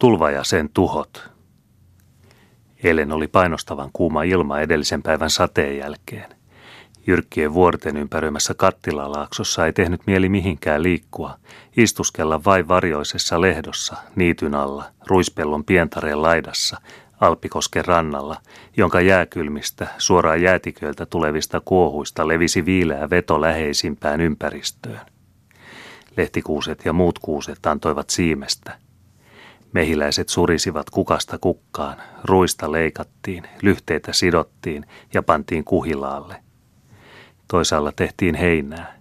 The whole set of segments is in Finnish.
Tulva ja sen tuhot. Eilen oli painostavan kuuma ilma edellisen päivän sateen jälkeen. Jyrkkien vuorten ympäröimässä kattilalaaksossa ei tehnyt mieli mihinkään liikkua, istuskella vain varjoisessa lehdossa, niityn alla, ruispellon pientareen laidassa, Alpikosken rannalla, jonka jääkylmistä, suoraan jäätiköiltä tulevista kuohuista levisi viileä veto läheisimpään ympäristöön. Lehtikuuset ja muut kuuset antoivat siimestä – Mehiläiset surisivat kukasta kukkaan, ruista leikattiin, lyhteitä sidottiin ja pantiin kuhilaalle. Toisaalla tehtiin heinää.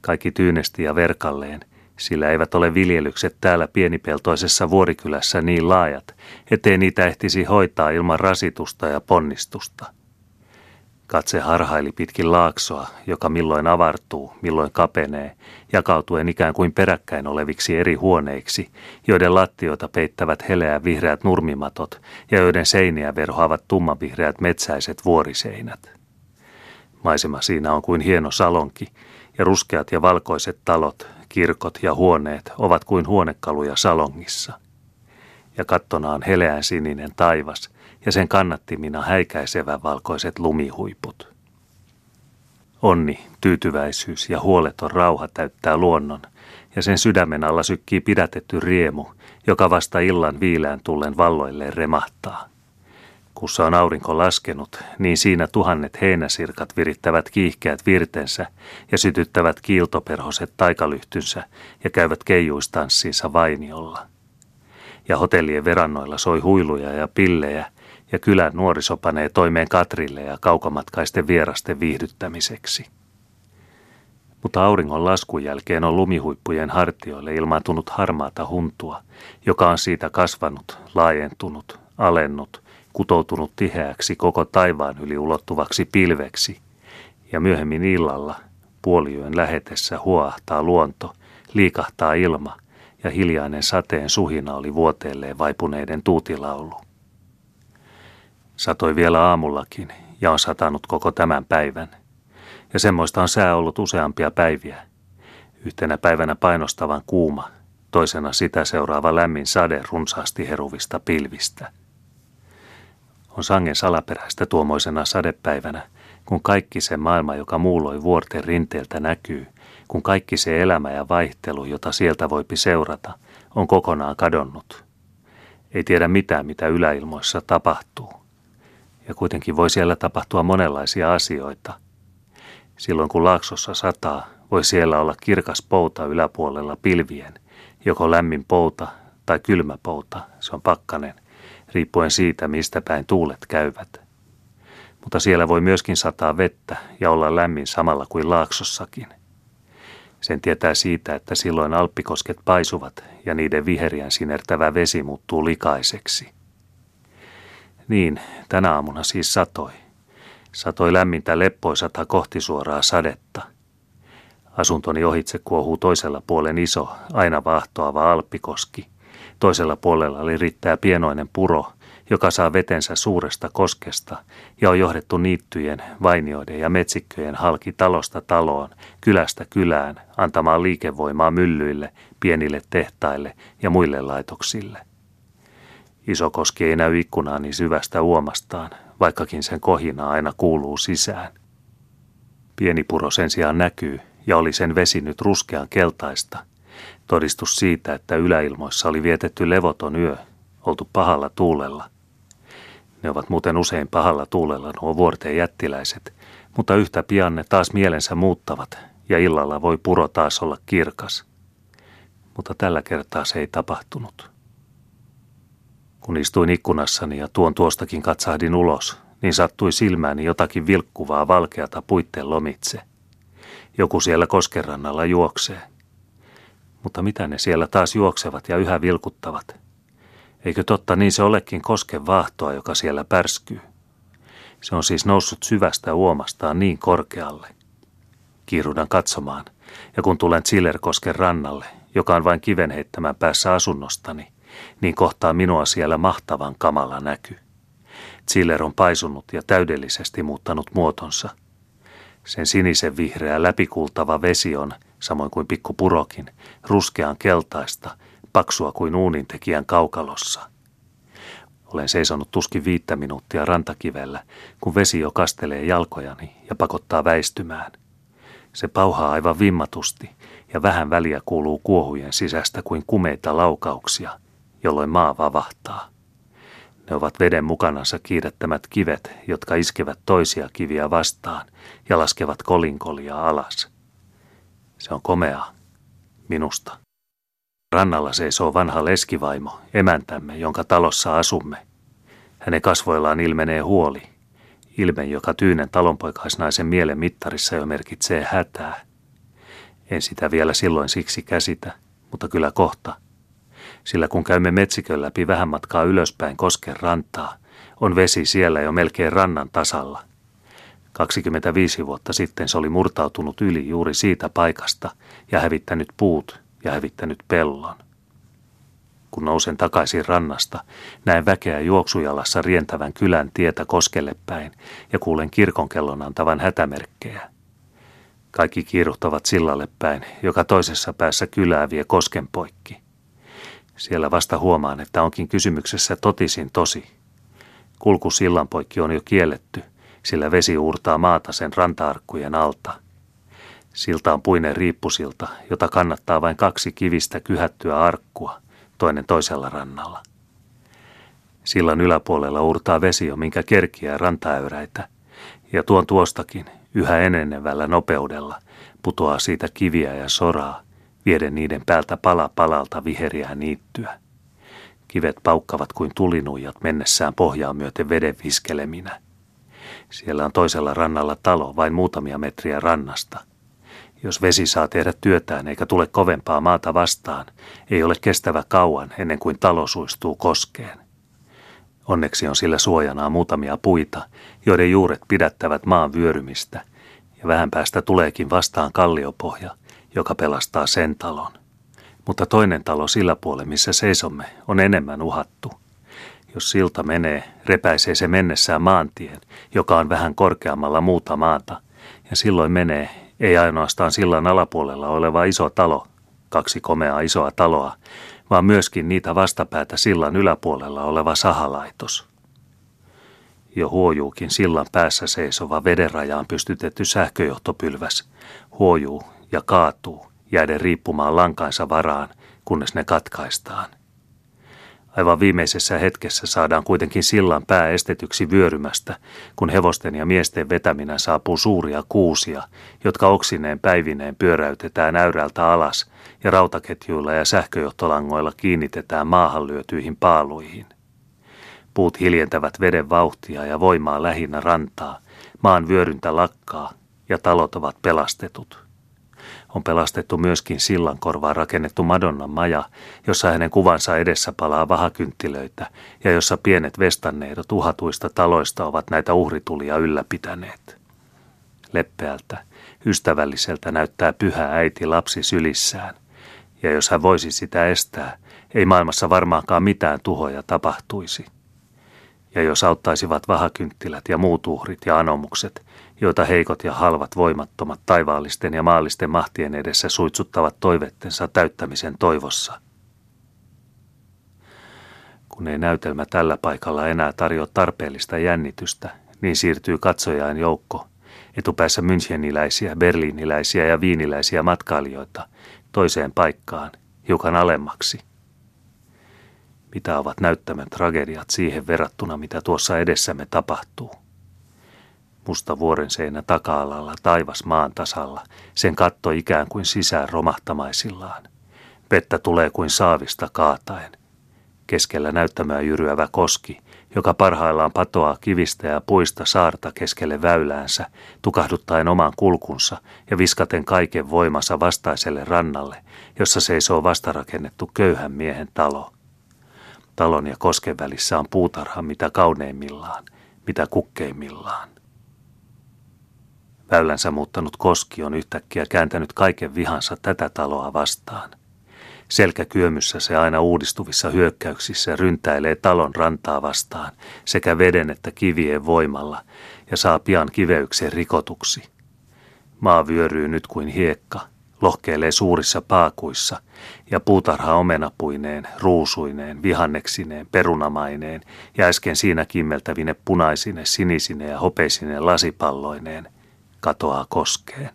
Kaikki tyynesti ja verkalleen, sillä eivät ole viljelykset täällä pienipeltoisessa vuorikylässä niin laajat, ettei niitä ehtisi hoitaa ilman rasitusta ja ponnistusta – Katse harhaili pitkin laaksoa, joka milloin avartuu, milloin kapenee, jakautuen ikään kuin peräkkäin oleviksi eri huoneiksi, joiden lattioita peittävät heleä vihreät nurmimatot ja joiden seiniä verhoavat tummanvihreät metsäiset vuoriseinät. Maisema siinä on kuin hieno salonki, ja ruskeat ja valkoiset talot, kirkot ja huoneet ovat kuin huonekaluja salongissa. Ja kattona on heleän sininen taivas – ja sen kannattimina häikäisevän valkoiset lumihuiput. Onni, tyytyväisyys ja huoleton rauha täyttää luonnon, ja sen sydämen alla sykkii pidätetty riemu, joka vasta illan viilään tullen valloilleen remahtaa. Kussa on aurinko laskenut, niin siinä tuhannet heinäsirkat virittävät kiihkeät virtensä ja sytyttävät kiiltoperhoset taikalyhtynsä ja käyvät keijuistanssiinsa vainiolla. Ja hotellien verannoilla soi huiluja ja pillejä, ja kylän nuoriso panee toimeen Katrille ja kaukamatkaisten vierasten viihdyttämiseksi. Mutta auringon laskun jälkeen on lumihuippujen hartioille ilmaantunut harmaata huntua, joka on siitä kasvanut, laajentunut, alennut, kutoutunut tiheäksi koko taivaan yli ulottuvaksi pilveksi, ja myöhemmin illalla, puoliyön lähetessä huoahtaa luonto, liikahtaa ilma, ja hiljainen sateen suhina oli vuoteelleen vaipuneiden tuutilaulu. Satoi vielä aamullakin ja on satanut koko tämän päivän. Ja semmoista on sää ollut useampia päiviä. Yhtenä päivänä painostavan kuuma, toisena sitä seuraava lämmin sade runsaasti heruvista pilvistä. On sangen salaperäistä tuomoisena sadepäivänä, kun kaikki se maailma, joka muuloi vuorten rinteeltä näkyy, kun kaikki se elämä ja vaihtelu, jota sieltä voipi seurata, on kokonaan kadonnut. Ei tiedä mitään, mitä yläilmoissa tapahtuu ja kuitenkin voi siellä tapahtua monenlaisia asioita. Silloin kun laaksossa sataa, voi siellä olla kirkas pouta yläpuolella pilvien, joko lämmin pouta tai kylmä pouta, se on pakkanen, riippuen siitä, mistä päin tuulet käyvät. Mutta siellä voi myöskin sataa vettä ja olla lämmin samalla kuin laaksossakin. Sen tietää siitä, että silloin alppikosket paisuvat ja niiden viheriän sinertävä vesi muuttuu likaiseksi. Niin, tänä aamuna siis satoi. Satoi lämmintä leppoisata kohti suoraa sadetta. Asuntoni ohitse kuohuu toisella puolen iso, aina vahtoava alppikoski. Toisella puolella oli riittää pienoinen puro, joka saa vetensä suuresta koskesta ja on johdettu niittyjen, vainioiden ja metsikköjen halki talosta taloon, kylästä kylään, antamaan liikevoimaa myllyille, pienille tehtaille ja muille laitoksille. Iso koski ei näy ikkunaani syvästä uomastaan, vaikkakin sen kohina aina kuuluu sisään. Pieni puro sen sijaan näkyy ja oli sen vesi nyt ruskean keltaista. Todistus siitä, että yläilmoissa oli vietetty levoton yö, oltu pahalla tuulella. Ne ovat muuten usein pahalla tuulella nuo vuorteen jättiläiset, mutta yhtä pian ne taas mielensä muuttavat ja illalla voi puro taas olla kirkas. Mutta tällä kertaa se ei tapahtunut. Kun istuin ikkunassani ja tuon tuostakin katsahdin ulos, niin sattui silmääni jotakin vilkkuvaa valkeata puitteen lomitse. Joku siellä koskerannalla juoksee. Mutta mitä ne siellä taas juoksevat ja yhä vilkuttavat? Eikö totta niin se olekin kosken vaahtoa, joka siellä pärskyy? Se on siis noussut syvästä uomastaan niin korkealle. Kiirudan katsomaan, ja kun tulen Zillerkosken rannalle, joka on vain kiven heittämän päässä asunnostani, niin kohtaa minua siellä mahtavan kamala näky. Ziller on paisunut ja täydellisesti muuttanut muotonsa. Sen sinisen vihreä läpikultava vesi on, samoin kuin pikkupurokin, ruskean keltaista, paksua kuin uunintekijän kaukalossa. Olen seisonut tuskin viittä minuuttia rantakivellä, kun vesi jo kastelee jalkojani ja pakottaa väistymään. Se pauhaa aivan vimmatusti, ja vähän väliä kuuluu kuohujen sisästä kuin kumeita laukauksia, jolloin maa vavahtaa. Ne ovat veden mukanansa kiirettämät kivet, jotka iskevät toisia kiviä vastaan ja laskevat kolinkolia alas. Se on komea, minusta. Rannalla seisoo vanha leskivaimo, emäntämme, jonka talossa asumme. Hänen kasvoillaan ilmenee huoli, ilme, joka tyynen talonpoikaisnaisen mielen mittarissa jo merkitsee hätää. En sitä vielä silloin siksi käsitä, mutta kyllä kohta. Sillä kun käymme metsikön läpi vähän matkaa ylöspäin kosken rantaa, on vesi siellä jo melkein rannan tasalla. 25 vuotta sitten se oli murtautunut yli juuri siitä paikasta ja hävittänyt puut ja hävittänyt pellon. Kun nousen takaisin rannasta, näen väkeä juoksujalassa rientävän kylän tietä koskelle päin ja kuulen kirkonkellon antavan hätämerkkejä. Kaikki kiiruhtavat sillalle päin, joka toisessa päässä kylää vie kosken poikki. Siellä vasta huomaan, että onkin kysymyksessä totisin tosi. Kulku sillan poikki on jo kielletty, sillä vesi uurtaa maata sen rantaarkkujen alta – Silta on puinen riippusilta, jota kannattaa vain kaksi kivistä kyhättyä arkkua, toinen toisella rannalla. Sillan yläpuolella uurtaa vesi jo minkä kerkiä rantaäyräitä, ja tuon tuostakin yhä enenevällä nopeudella putoaa siitä kiviä ja soraa, vieden niiden päältä pala palalta viheriä niittyä. Kivet paukkavat kuin tulinuijat mennessään pohjaa myöten veden viskeleminä. Siellä on toisella rannalla talo vain muutamia metriä rannasta – jos vesi saa tehdä työtään eikä tule kovempaa maata vastaan, ei ole kestävä kauan ennen kuin talo suistuu koskeen. Onneksi on sillä suojanaa muutamia puita, joiden juuret pidättävät maan vyörymistä, ja vähän päästä tuleekin vastaan kalliopohja, joka pelastaa sen talon. Mutta toinen talo sillä puolella, missä seisomme, on enemmän uhattu. Jos silta menee, repäisee se mennessään maantien, joka on vähän korkeammalla muuta maata, ja silloin menee ei ainoastaan sillan alapuolella oleva iso talo, kaksi komeaa isoa taloa, vaan myöskin niitä vastapäätä sillan yläpuolella oleva sahalaitos. Jo huojuukin sillan päässä seisova vedenrajaan pystytetty sähköjohtopylväs, huojuu ja kaatuu, jääden riippumaan lankainsa varaan, kunnes ne katkaistaan. Aivan viimeisessä hetkessä saadaan kuitenkin sillan pää estetyksi vyörymästä, kun hevosten ja miesten vetäminä saapuu suuria kuusia, jotka oksineen päivineen pyöräytetään äyrältä alas ja rautaketjuilla ja sähköjohtolangoilla kiinnitetään maahan lyötyihin paaluihin. Puut hiljentävät veden vauhtia ja voimaa lähinnä rantaa, maan vyöryntä lakkaa ja talot ovat pelastetut. On pelastettu myöskin sillan korvaan rakennettu Madonnan maja, jossa hänen kuvansa edessä palaa vahakynttilöitä ja jossa pienet vestanneidot uhatuista taloista ovat näitä uhritulia ylläpitäneet. Leppeältä, ystävälliseltä näyttää pyhä äiti lapsi sylissään, ja jos hän voisi sitä estää, ei maailmassa varmaankaan mitään tuhoja tapahtuisi. Ja jos auttaisivat vahakynttilät ja muut uhrit ja anomukset, joita heikot ja halvat voimattomat taivaallisten ja maallisten mahtien edessä suitsuttavat toivettensa täyttämisen toivossa. Kun ei näytelmä tällä paikalla enää tarjoa tarpeellista jännitystä, niin siirtyy katsojaan joukko, etupäässä müncheniläisiä, berliiniläisiä ja viiniläisiä matkailijoita toiseen paikkaan, hiukan alemmaksi. Mitä ovat näyttämän tragediat siihen verrattuna, mitä tuossa edessämme tapahtuu? Musta vuoren seinä taka-alalla taivas maan tasalla, sen katto ikään kuin sisään romahtamaisillaan. Vettä tulee kuin saavista kaataen. Keskellä näyttämää jyryävä koski, joka parhaillaan patoaa kivistä ja puista saarta keskelle väyläänsä, tukahduttaen oman kulkunsa ja viskaten kaiken voimansa vastaiselle rannalle, jossa seisoo vastarakennettu köyhän miehen talo. Talon ja kosken välissä on puutarha mitä kauneimmillaan, mitä kukkeimmillaan. Väylänsä muuttanut koski on yhtäkkiä kääntänyt kaiken vihansa tätä taloa vastaan. Selkäkyömyssä se aina uudistuvissa hyökkäyksissä ryntäilee talon rantaa vastaan sekä veden että kivien voimalla ja saa pian kiveyksen rikotuksi. Maa vyöryy nyt kuin hiekka, lohkeilee suurissa paakuissa ja puutarha omenapuineen, ruusuineen, vihanneksineen, perunamaineen ja äsken siinä kimmeltävine punaisine, sinisine ja hopeisine lasipalloineen katoaa koskeen.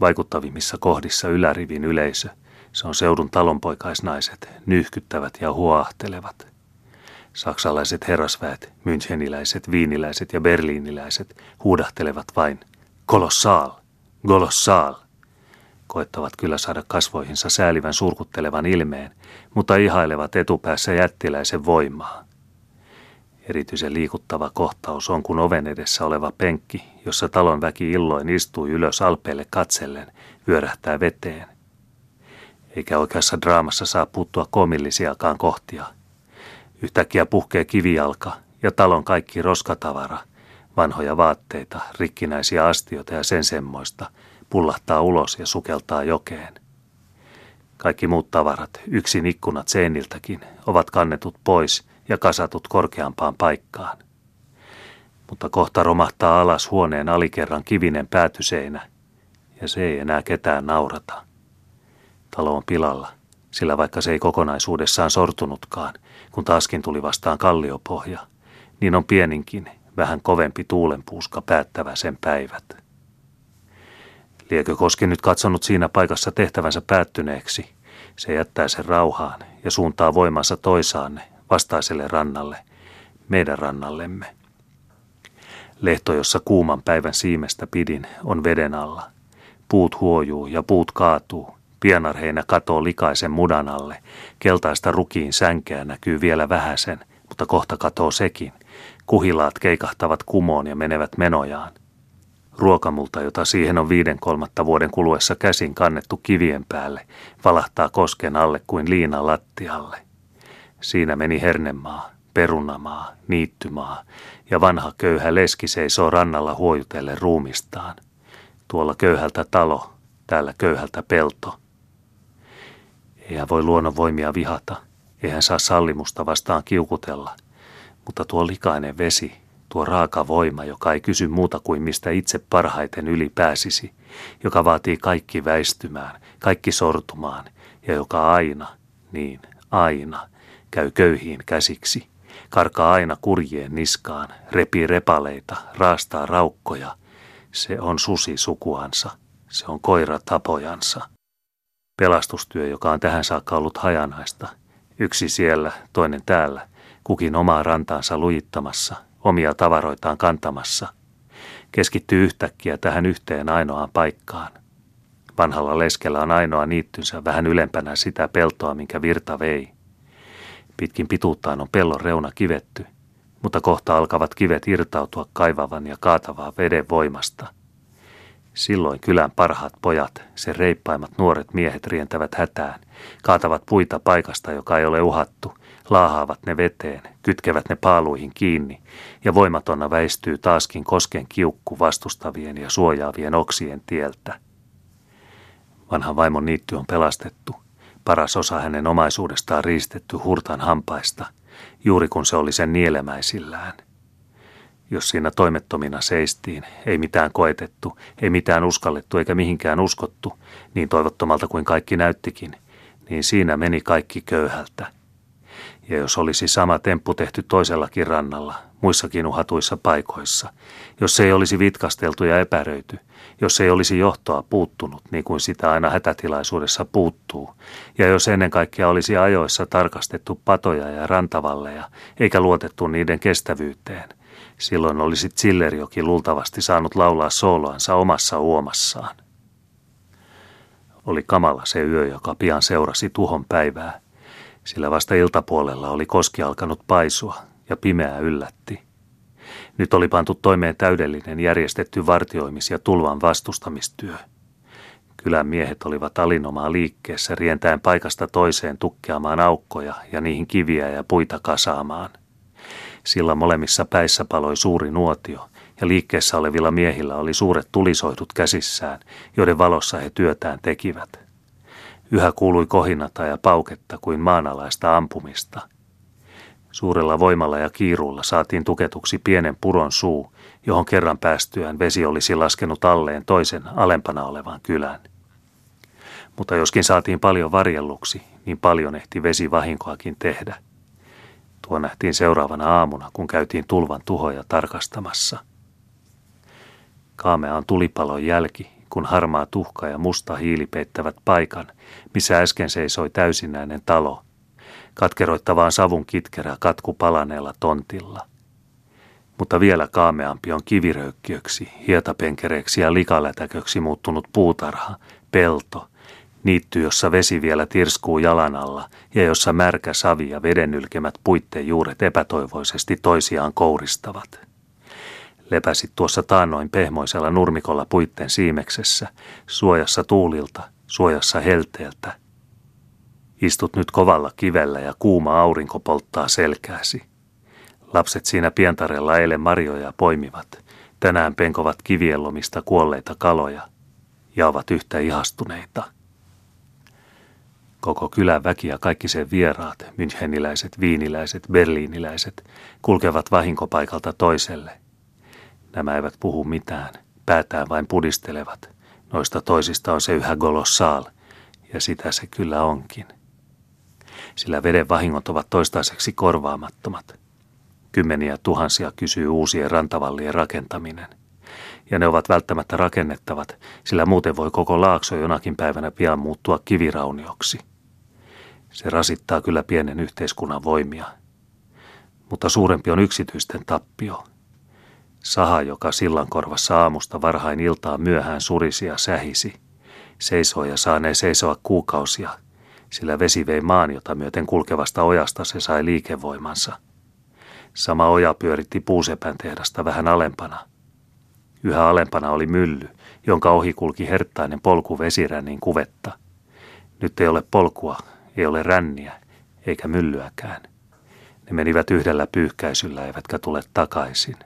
Vaikuttavimmissa kohdissa ylärivin yleisö, se on seudun talonpoikaisnaiset, nyhkyttävät ja huoahtelevat. Saksalaiset herrasväet, müncheniläiset, viiniläiset ja berliiniläiset huudahtelevat vain kolossaal, kolossaal. Koettavat kyllä saada kasvoihinsa säälivän surkuttelevan ilmeen, mutta ihailevat etupäässä jättiläisen voimaa. Erityisen liikuttava kohtaus on, kun oven edessä oleva penkki, jossa talon väki illoin istui ylös alpeelle katsellen, vyörähtää veteen. Eikä oikeassa draamassa saa puuttua komillisiakaan kohtia. Yhtäkkiä puhkee kivijalka ja talon kaikki roskatavara, vanhoja vaatteita, rikkinäisiä astioita ja sen semmoista, pullahtaa ulos ja sukeltaa jokeen. Kaikki muut tavarat, yksin ikkunat seiniltäkin, ovat kannetut pois ja kasatut korkeampaan paikkaan. Mutta kohta romahtaa alas huoneen alikerran kivinen päätyseinä, ja se ei enää ketään naurata. Talo on pilalla, sillä vaikka se ei kokonaisuudessaan sortunutkaan, kun taaskin tuli vastaan kalliopohja, niin on pieninkin, vähän kovempi tuulenpuuska päättävä sen päivät. Liekö Koski nyt katsonut siinä paikassa tehtävänsä päättyneeksi? Se jättää sen rauhaan ja suuntaa voimansa toisaanne, vastaiselle rannalle, meidän rannallemme. Lehto, jossa kuuman päivän siimestä pidin, on veden alla. Puut huojuu ja puut kaatuu. Pienarheinä katoo likaisen mudan alle. Keltaista rukiin sänkeä näkyy vielä vähäsen, mutta kohta katoo sekin. Kuhilaat keikahtavat kumoon ja menevät menojaan. Ruokamulta, jota siihen on viiden kolmatta vuoden kuluessa käsin kannettu kivien päälle, valahtaa kosken alle kuin liina lattialle. Siinä meni hernemaa, perunamaa, niittymaa ja vanha köyhä leski seisoo rannalla huojutelle ruumistaan. Tuolla köyhältä talo, täällä köyhältä pelto. Eihän voi luonnonvoimia vihata, eihän saa sallimusta vastaan kiukutella, mutta tuo likainen vesi, tuo raaka voima, joka ei kysy muuta kuin mistä itse parhaiten yli pääsisi, joka vaatii kaikki väistymään, kaikki sortumaan ja joka aina, niin aina, käy köyhiin käsiksi, karkaa aina kurjien niskaan, repii repaleita, raastaa raukkoja. Se on susi sukuansa, se on koira tapojansa. Pelastustyö, joka on tähän saakka ollut hajanaista, yksi siellä, toinen täällä, kukin omaa rantaansa lujittamassa, omia tavaroitaan kantamassa, keskittyy yhtäkkiä tähän yhteen ainoaan paikkaan. Vanhalla leskellä on ainoa niittynsä vähän ylempänä sitä peltoa, minkä virta vei – Pitkin pituuttaan on pellon reuna kivetty, mutta kohta alkavat kivet irtautua kaivavan ja kaatavaa veden voimasta. Silloin kylän parhaat pojat, sen reippaimmat nuoret miehet rientävät hätään, kaatavat puita paikasta, joka ei ole uhattu, laahaavat ne veteen, kytkevät ne paaluihin kiinni, ja voimatonna väistyy taaskin kosken kiukku vastustavien ja suojaavien oksien tieltä. Vanhan vaimon niitty on pelastettu – paras osa hänen omaisuudestaan riistetty hurtan hampaista, juuri kun se oli sen nielemäisillään. Jos siinä toimettomina seistiin, ei mitään koetettu, ei mitään uskallettu eikä mihinkään uskottu, niin toivottomalta kuin kaikki näyttikin, niin siinä meni kaikki köyhältä – ja jos olisi sama temppu tehty toisellakin rannalla, muissakin uhatuissa paikoissa, jos ei olisi vitkasteltu ja epäröity, jos ei olisi johtoa puuttunut niin kuin sitä aina hätätilaisuudessa puuttuu, ja jos ennen kaikkea olisi ajoissa tarkastettu patoja ja rantavalleja, eikä luotettu niiden kestävyyteen, silloin olisi Zillerjoki luultavasti saanut laulaa sooloansa omassa uomassaan. Oli kamala se yö, joka pian seurasi tuhon päivää, sillä vasta iltapuolella oli koski alkanut paisua ja pimeää yllätti. Nyt oli pantu toimeen täydellinen järjestetty vartioimis- ja tulvan vastustamistyö. Kylän miehet olivat alinomaa liikkeessä rientäen paikasta toiseen tukkeamaan aukkoja ja niihin kiviä ja puita kasaamaan. Sillä molemmissa päissä paloi suuri nuotio, ja liikkeessä olevilla miehillä oli suuret tulisoidut käsissään, joiden valossa he työtään tekivät. Yhä kuului kohinata ja pauketta kuin maanalaista ampumista. Suurella voimalla ja kiirulla saatiin tuketuksi pienen puron suu, johon kerran päästyään vesi olisi laskenut alleen toisen alempana olevan kylän. Mutta joskin saatiin paljon varjelluksi, niin paljon ehti vesi vahinkoakin tehdä. Tuo nähtiin seuraavana aamuna, kun käytiin tulvan tuhoja tarkastamassa. Kaamea on tulipalon jälki, kun harmaa tuhka ja musta hiili peittävät paikan, missä äsken seisoi täysinäinen talo, katkeroittavaan savun kitkerä katku palaneella tontilla. Mutta vielä kaameampi on kiviröykkiöksi, hietapenkereeksi ja likalätäköksi muuttunut puutarha, pelto, niitty, jossa vesi vielä tirskuu jalan alla ja jossa märkä savi ja vedenylkemät puitteen juuret epätoivoisesti toisiaan kouristavat. Lepäsit tuossa taannoin pehmoisella nurmikolla puitten siimeksessä, suojassa tuulilta, suojassa helteeltä. Istut nyt kovalla kivellä ja kuuma aurinko polttaa selkääsi. Lapset siinä pientarella eilen marjoja poimivat. Tänään penkovat kiviellomista kuolleita kaloja ja ovat yhtä ihastuneita. Koko kylän väki ja kaikki sen vieraat, müncheniläiset, viiniläiset, berliiniläiset, kulkevat vahinkopaikalta toiselle – Nämä eivät puhu mitään, päätään vain pudistelevat. Noista toisista on se yhä golossaal, ja sitä se kyllä onkin. Sillä veden vahingot ovat toistaiseksi korvaamattomat. Kymmeniä tuhansia kysyy uusien rantavallien rakentaminen. Ja ne ovat välttämättä rakennettavat, sillä muuten voi koko laakso jonakin päivänä pian muuttua kiviraunioksi. Se rasittaa kyllä pienen yhteiskunnan voimia. Mutta suurempi on yksityisten tappio – Saha, joka sillan korvassa aamusta varhain iltaa myöhään surisi ja sähisi, seisoi ja saanee seisoa kuukausia, sillä vesi vei maan, jota myöten kulkevasta ojasta se sai liikevoimansa. Sama oja pyöritti puusepän tehdasta vähän alempana. Yhä alempana oli mylly, jonka ohi kulki herttainen polku vesirännin kuvetta. Nyt ei ole polkua, ei ole ränniä, eikä myllyäkään. Ne menivät yhdellä pyyhkäisyllä, eivätkä tule takaisin.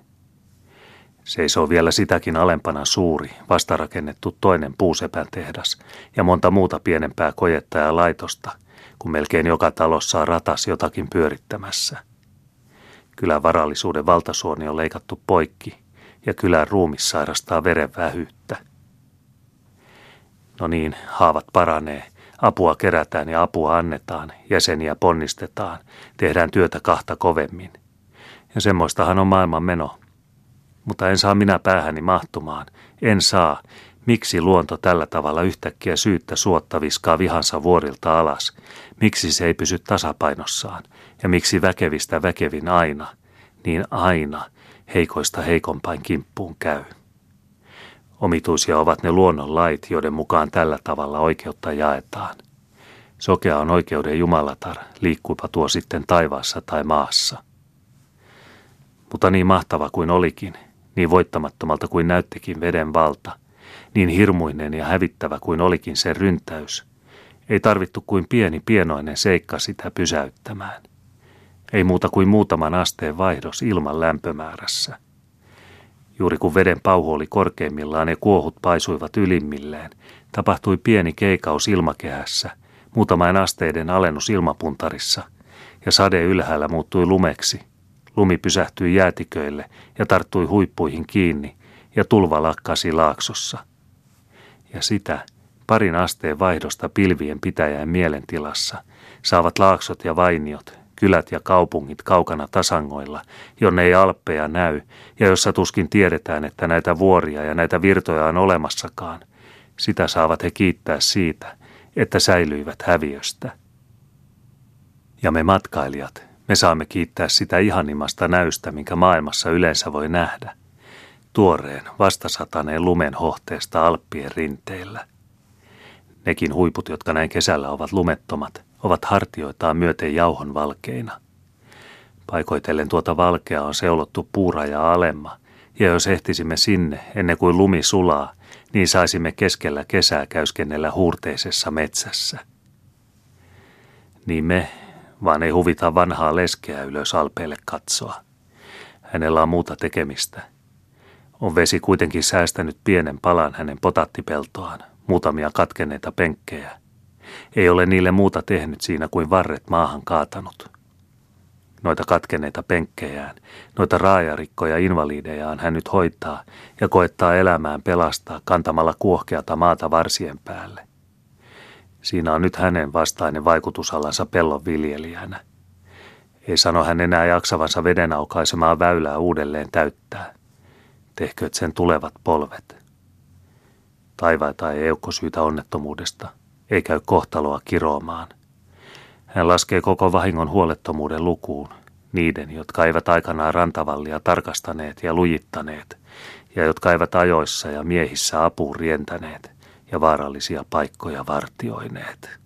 Seisoo vielä sitäkin alempana suuri, vastarakennettu toinen puusepän tehdas ja monta muuta pienempää kojetta ja laitosta, kun melkein joka talossa on ratas jotakin pyörittämässä. Kylän varallisuuden valtasuoni on leikattu poikki ja kylän ruumis sairastaa verenvähyyttä. No niin, haavat paranee, apua kerätään ja apua annetaan, jäseniä ponnistetaan, tehdään työtä kahta kovemmin. Ja semmoistahan on maailman meno, mutta en saa minä päähäni mahtumaan. En saa. Miksi luonto tällä tavalla yhtäkkiä syyttä suotta viskaa vihansa vuorilta alas? Miksi se ei pysy tasapainossaan? Ja miksi väkevistä väkevin aina, niin aina, heikoista heikompain kimppuun käy? Omituisia ovat ne luonnonlait, joiden mukaan tällä tavalla oikeutta jaetaan. Sokea on oikeuden jumalatar, liikkuipa tuo sitten taivaassa tai maassa. Mutta niin mahtava kuin olikin, niin voittamattomalta kuin näyttikin veden valta, niin hirmuinen ja hävittävä kuin olikin se ryntäys, ei tarvittu kuin pieni pienoinen seikka sitä pysäyttämään. Ei muuta kuin muutaman asteen vaihdos ilman lämpömäärässä. Juuri kun veden pauhu oli korkeimmillaan ja kuohut paisuivat ylimmilleen, tapahtui pieni keikaus ilmakehässä, muutaman asteiden alennus ilmapuntarissa, ja sade ylhäällä muuttui lumeksi – Lumi pysähtyi jäätiköille ja tarttui huippuihin kiinni, ja tulva lakkasi laaksossa. Ja sitä, parin asteen vaihdosta pilvien pitäjän mielentilassa, saavat laaksot ja vainiot, kylät ja kaupungit kaukana tasangoilla, jonne ei alppeja näy, ja jossa tuskin tiedetään, että näitä vuoria ja näitä virtoja on olemassakaan. Sitä saavat he kiittää siitä, että säilyivät häviöstä. Ja me matkailijat, me saamme kiittää sitä ihanimmasta näystä, minkä maailmassa yleensä voi nähdä. Tuoreen, vastasataneen lumen hohteesta Alppien rinteillä. Nekin huiput, jotka näin kesällä ovat lumettomat, ovat hartioitaan myöten jauhon valkeina. Paikoitellen tuota valkea on seulottu puuraja alemma, ja jos ehtisimme sinne ennen kuin lumi sulaa, niin saisimme keskellä kesää käyskennellä huurteisessa metsässä. Niin me, vaan ei huvita vanhaa leskeä ylös alpeelle katsoa. Hänellä on muuta tekemistä. On vesi kuitenkin säästänyt pienen palan hänen potattipeltoaan, muutamia katkenneita penkkejä. Ei ole niille muuta tehnyt siinä kuin varret maahan kaatanut. noita katkeneita penkkejään, noita raajarikkoja invalidejaan hän nyt hoitaa ja koettaa elämään pelastaa kantamalla kuohkeata maata varsien päälle. Siinä on nyt hänen vastainen vaikutusalansa pellon viljelijänä. Ei sano hän enää jaksavansa veden aukaisemaan väylää uudelleen täyttää. Tehkööt sen tulevat polvet. Taivaita ei eukko syytä onnettomuudesta, ei käy kohtaloa kiroamaan – hän laskee koko vahingon huolettomuuden lukuun, niiden, jotka eivät aikanaan rantavallia tarkastaneet ja lujittaneet, ja jotka eivät ajoissa ja miehissä apuun rientäneet ja vaarallisia paikkoja vartioineet.